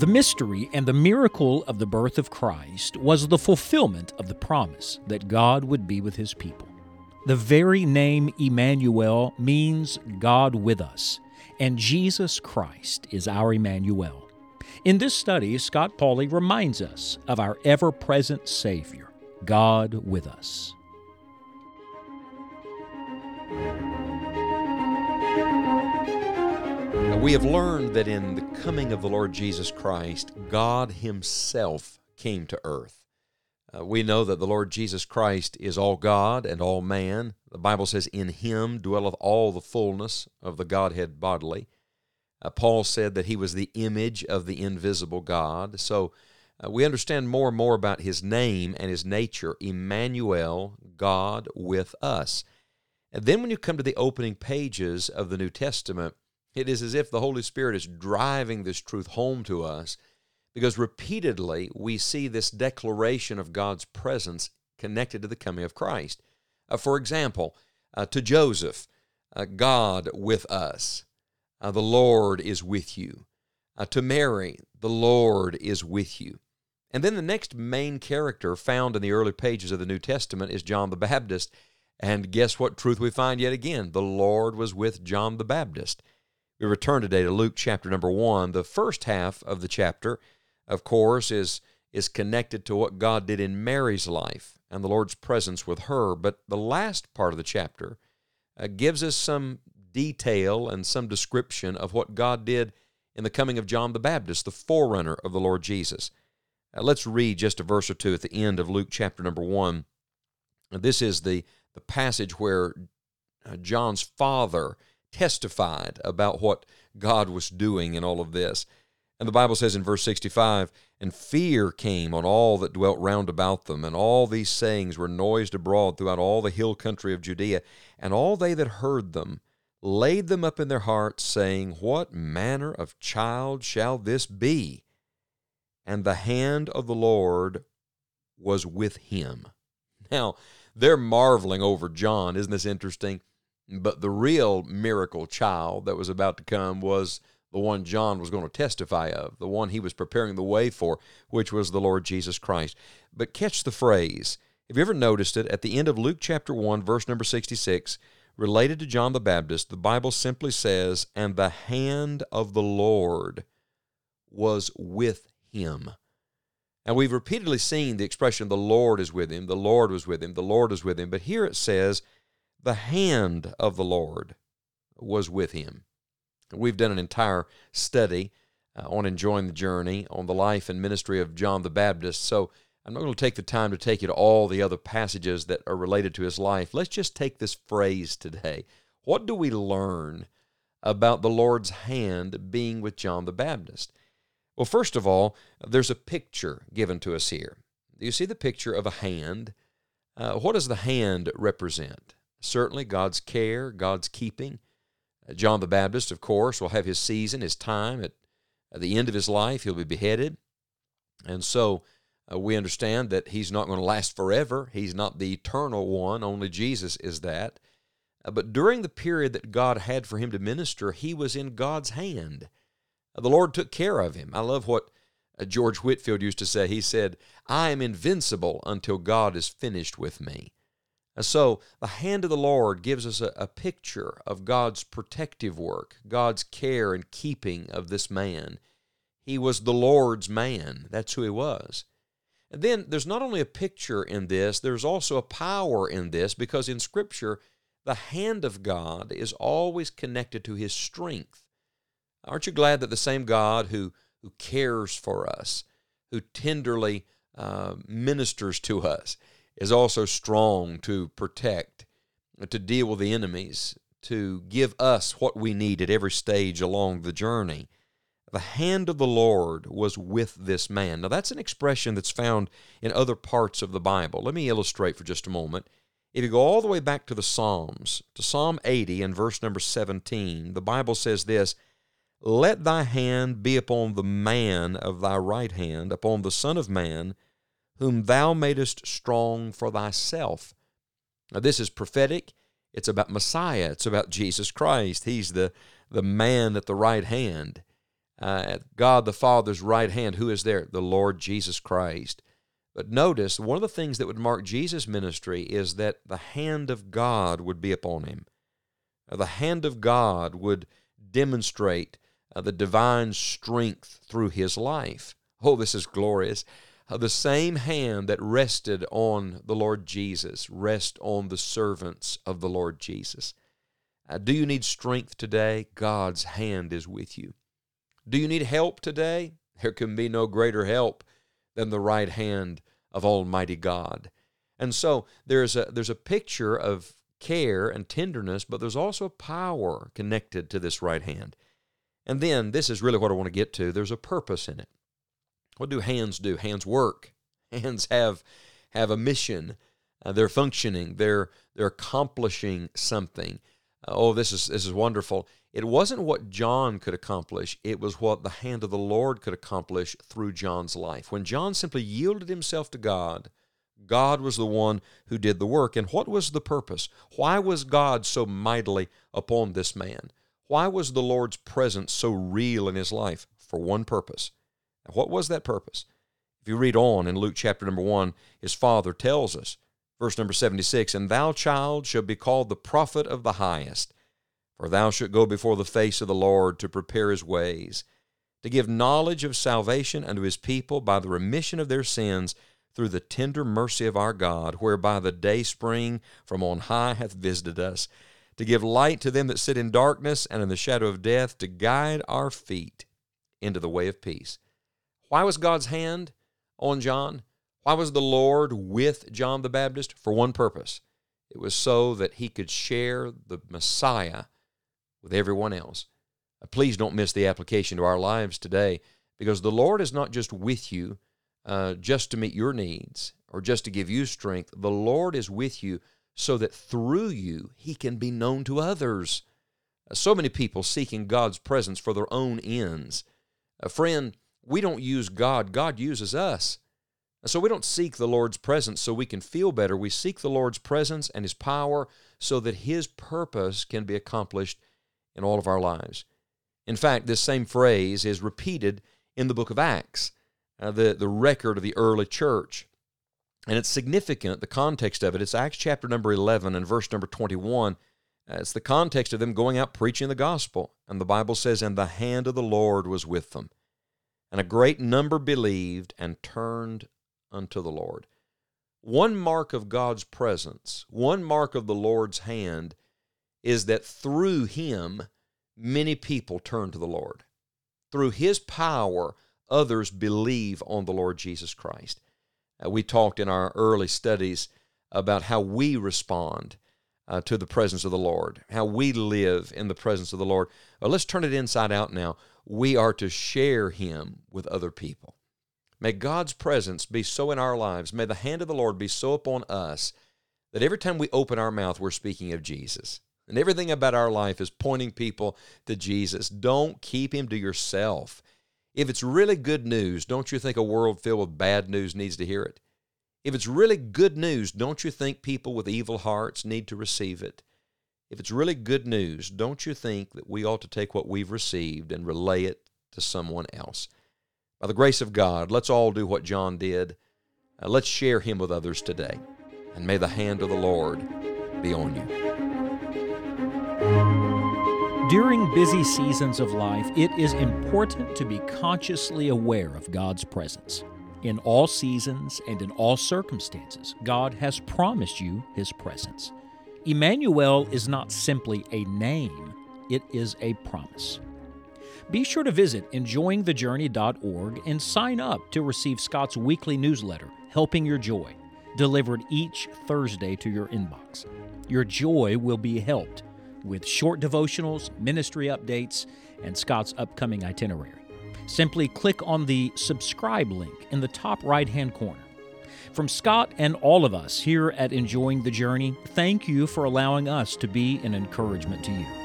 The mystery and the miracle of the birth of Christ was the fulfillment of the promise that God would be with his people. The very name Emmanuel means God with us, and Jesus Christ is our Emmanuel. In this study, Scott Pauley reminds us of our ever present Savior, God with us. We have learned that in the coming of the Lord Jesus Christ, God Himself came to earth. Uh, we know that the Lord Jesus Christ is all God and all man. The Bible says, In Him dwelleth all the fullness of the Godhead bodily. Uh, Paul said that He was the image of the invisible God. So uh, we understand more and more about His name and His nature Emmanuel, God with us. And then when you come to the opening pages of the New Testament, it is as if the Holy Spirit is driving this truth home to us because repeatedly we see this declaration of God's presence connected to the coming of Christ. Uh, for example, uh, to Joseph, uh, God with us, uh, the Lord is with you. Uh, to Mary, the Lord is with you. And then the next main character found in the early pages of the New Testament is John the Baptist. And guess what truth we find yet again? The Lord was with John the Baptist. We return today to Luke chapter number one. The first half of the chapter, of course, is, is connected to what God did in Mary's life and the Lord's presence with her. But the last part of the chapter uh, gives us some detail and some description of what God did in the coming of John the Baptist, the forerunner of the Lord Jesus. Uh, let's read just a verse or two at the end of Luke chapter number one. This is the, the passage where uh, John's father testified about what God was doing in all of this. And the Bible says in verse 65 And fear came on all that dwelt round about them, and all these sayings were noised abroad throughout all the hill country of Judea. And all they that heard them laid them up in their hearts, saying, What manner of child shall this be? And the hand of the Lord was with him. Now, they're marveling over John. Isn't this interesting? But the real miracle child that was about to come was the one John was going to testify of, the one he was preparing the way for, which was the Lord Jesus Christ. But catch the phrase. Have you ever noticed it? At the end of Luke chapter 1, verse number 66, related to John the Baptist, the Bible simply says, And the hand of the Lord was with him. And we've repeatedly seen the expression, the Lord is with him, the Lord was with him, the Lord is with him. But here it says, the hand of the Lord was with him. We've done an entire study uh, on enjoying the journey, on the life and ministry of John the Baptist. So I'm not going to take the time to take you to all the other passages that are related to his life. Let's just take this phrase today. What do we learn about the Lord's hand being with John the Baptist? Well, first of all, there's a picture given to us here. You see the picture of a hand. Uh, what does the hand represent? Certainly God's care, God's keeping. Uh, John the Baptist, of course, will have his season, his time. At, at the end of his life, he'll be beheaded. And so uh, we understand that he's not going to last forever. He's not the eternal one, only Jesus is that. Uh, but during the period that God had for him to minister, he was in God's hand. Uh, the Lord took care of him. I love what uh, George Whitefield used to say. He said, I am invincible until God is finished with me. So the hand of the Lord gives us a, a, picture of God's protective work, God's care and keeping of this man. He was the Lord's man. That's who he was. And then there's not only a picture in this, there's also a power in this because in Scripture, the hand of God is always connected to his strength. Aren't you glad that the same God who, who cares for us, who tenderly uh, ministers to us, is also strong to protect, to deal with the enemies, to give us what we need at every stage along the journey. The hand of the Lord was with this man. Now, that's an expression that's found in other parts of the Bible. Let me illustrate for just a moment. If you go all the way back to the Psalms, to Psalm 80 and verse number 17, the Bible says this Let thy hand be upon the man of thy right hand, upon the Son of Man, whom thou madest strong for thyself. Now, this is prophetic. It's about Messiah. It's about Jesus Christ. He's the, the man at the right hand. uh, at God the Father's right hand, who is there? The Lord Jesus Christ. But notice, one of the things that would mark Jesus' ministry is that the hand of God would be upon him. The hand of God would demonstrate uh, the divine strength through his life. Oh, this is glorious. The same hand that rested on the Lord Jesus rest on the servants of the Lord Jesus. Uh, do you need strength today? God's hand is with you. Do you need help today? There can be no greater help than the right hand of Almighty God. And so there's a, there's a picture of care and tenderness, but there's also a power connected to this right hand. And then, this is really what I want to get to there's a purpose in it. What do hands do? Hands work. Hands have, have a mission. Uh, they're functioning. They're, they're accomplishing something. Uh, oh, this is, this is wonderful. It wasn't what John could accomplish, it was what the hand of the Lord could accomplish through John's life. When John simply yielded himself to God, God was the one who did the work. And what was the purpose? Why was God so mightily upon this man? Why was the Lord's presence so real in his life? For one purpose. What was that purpose? If you read on in Luke chapter number 1, his father tells us, verse number 76, And thou, child, shalt be called the prophet of the highest for thou shalt go before the face of the Lord to prepare his ways, to give knowledge of salvation unto his people by the remission of their sins through the tender mercy of our God, whereby the day spring from on high hath visited us, to give light to them that sit in darkness and in the shadow of death, to guide our feet into the way of peace. Why was God's hand on John? Why was the Lord with John the Baptist? For one purpose. It was so that he could share the Messiah with everyone else. Please don't miss the application to our lives today because the Lord is not just with you uh, just to meet your needs or just to give you strength. The Lord is with you so that through you He can be known to others. Uh, so many people seeking God's presence for their own ends. A friend, we don't use God, God uses us. So we don't seek the Lord's presence so we can feel better. We seek the Lord's presence and His power so that His purpose can be accomplished in all of our lives. In fact, this same phrase is repeated in the book of Acts, uh, the, the record of the early church. And it's significant, the context of it. It's Acts chapter number 11 and verse number 21. Uh, it's the context of them going out preaching the gospel. And the Bible says, And the hand of the Lord was with them. And a great number believed and turned unto the Lord. One mark of God's presence, one mark of the Lord's hand is that through him, many people turn to the Lord. Through his power, others believe on the Lord Jesus Christ. Uh, we talked in our early studies about how we respond uh, to the presence of the Lord, how we live in the presence of the Lord. Well, let's turn it inside out now. We are to share him with other people. May God's presence be so in our lives, may the hand of the Lord be so upon us that every time we open our mouth, we're speaking of Jesus. And everything about our life is pointing people to Jesus. Don't keep him to yourself. If it's really good news, don't you think a world filled with bad news needs to hear it? If it's really good news, don't you think people with evil hearts need to receive it? If it's really good news, don't you think that we ought to take what we've received and relay it to someone else? By the grace of God, let's all do what John did. Uh, let's share him with others today. And may the hand of the Lord be on you. During busy seasons of life, it is important to be consciously aware of God's presence. In all seasons and in all circumstances, God has promised you His presence. Emmanuel is not simply a name, it is a promise. Be sure to visit enjoyingthejourney.org and sign up to receive Scott's weekly newsletter, Helping Your Joy, delivered each Thursday to your inbox. Your joy will be helped with short devotionals, ministry updates, and Scott's upcoming itinerary. Simply click on the subscribe link in the top right hand corner. From Scott and all of us here at Enjoying the Journey, thank you for allowing us to be an encouragement to you.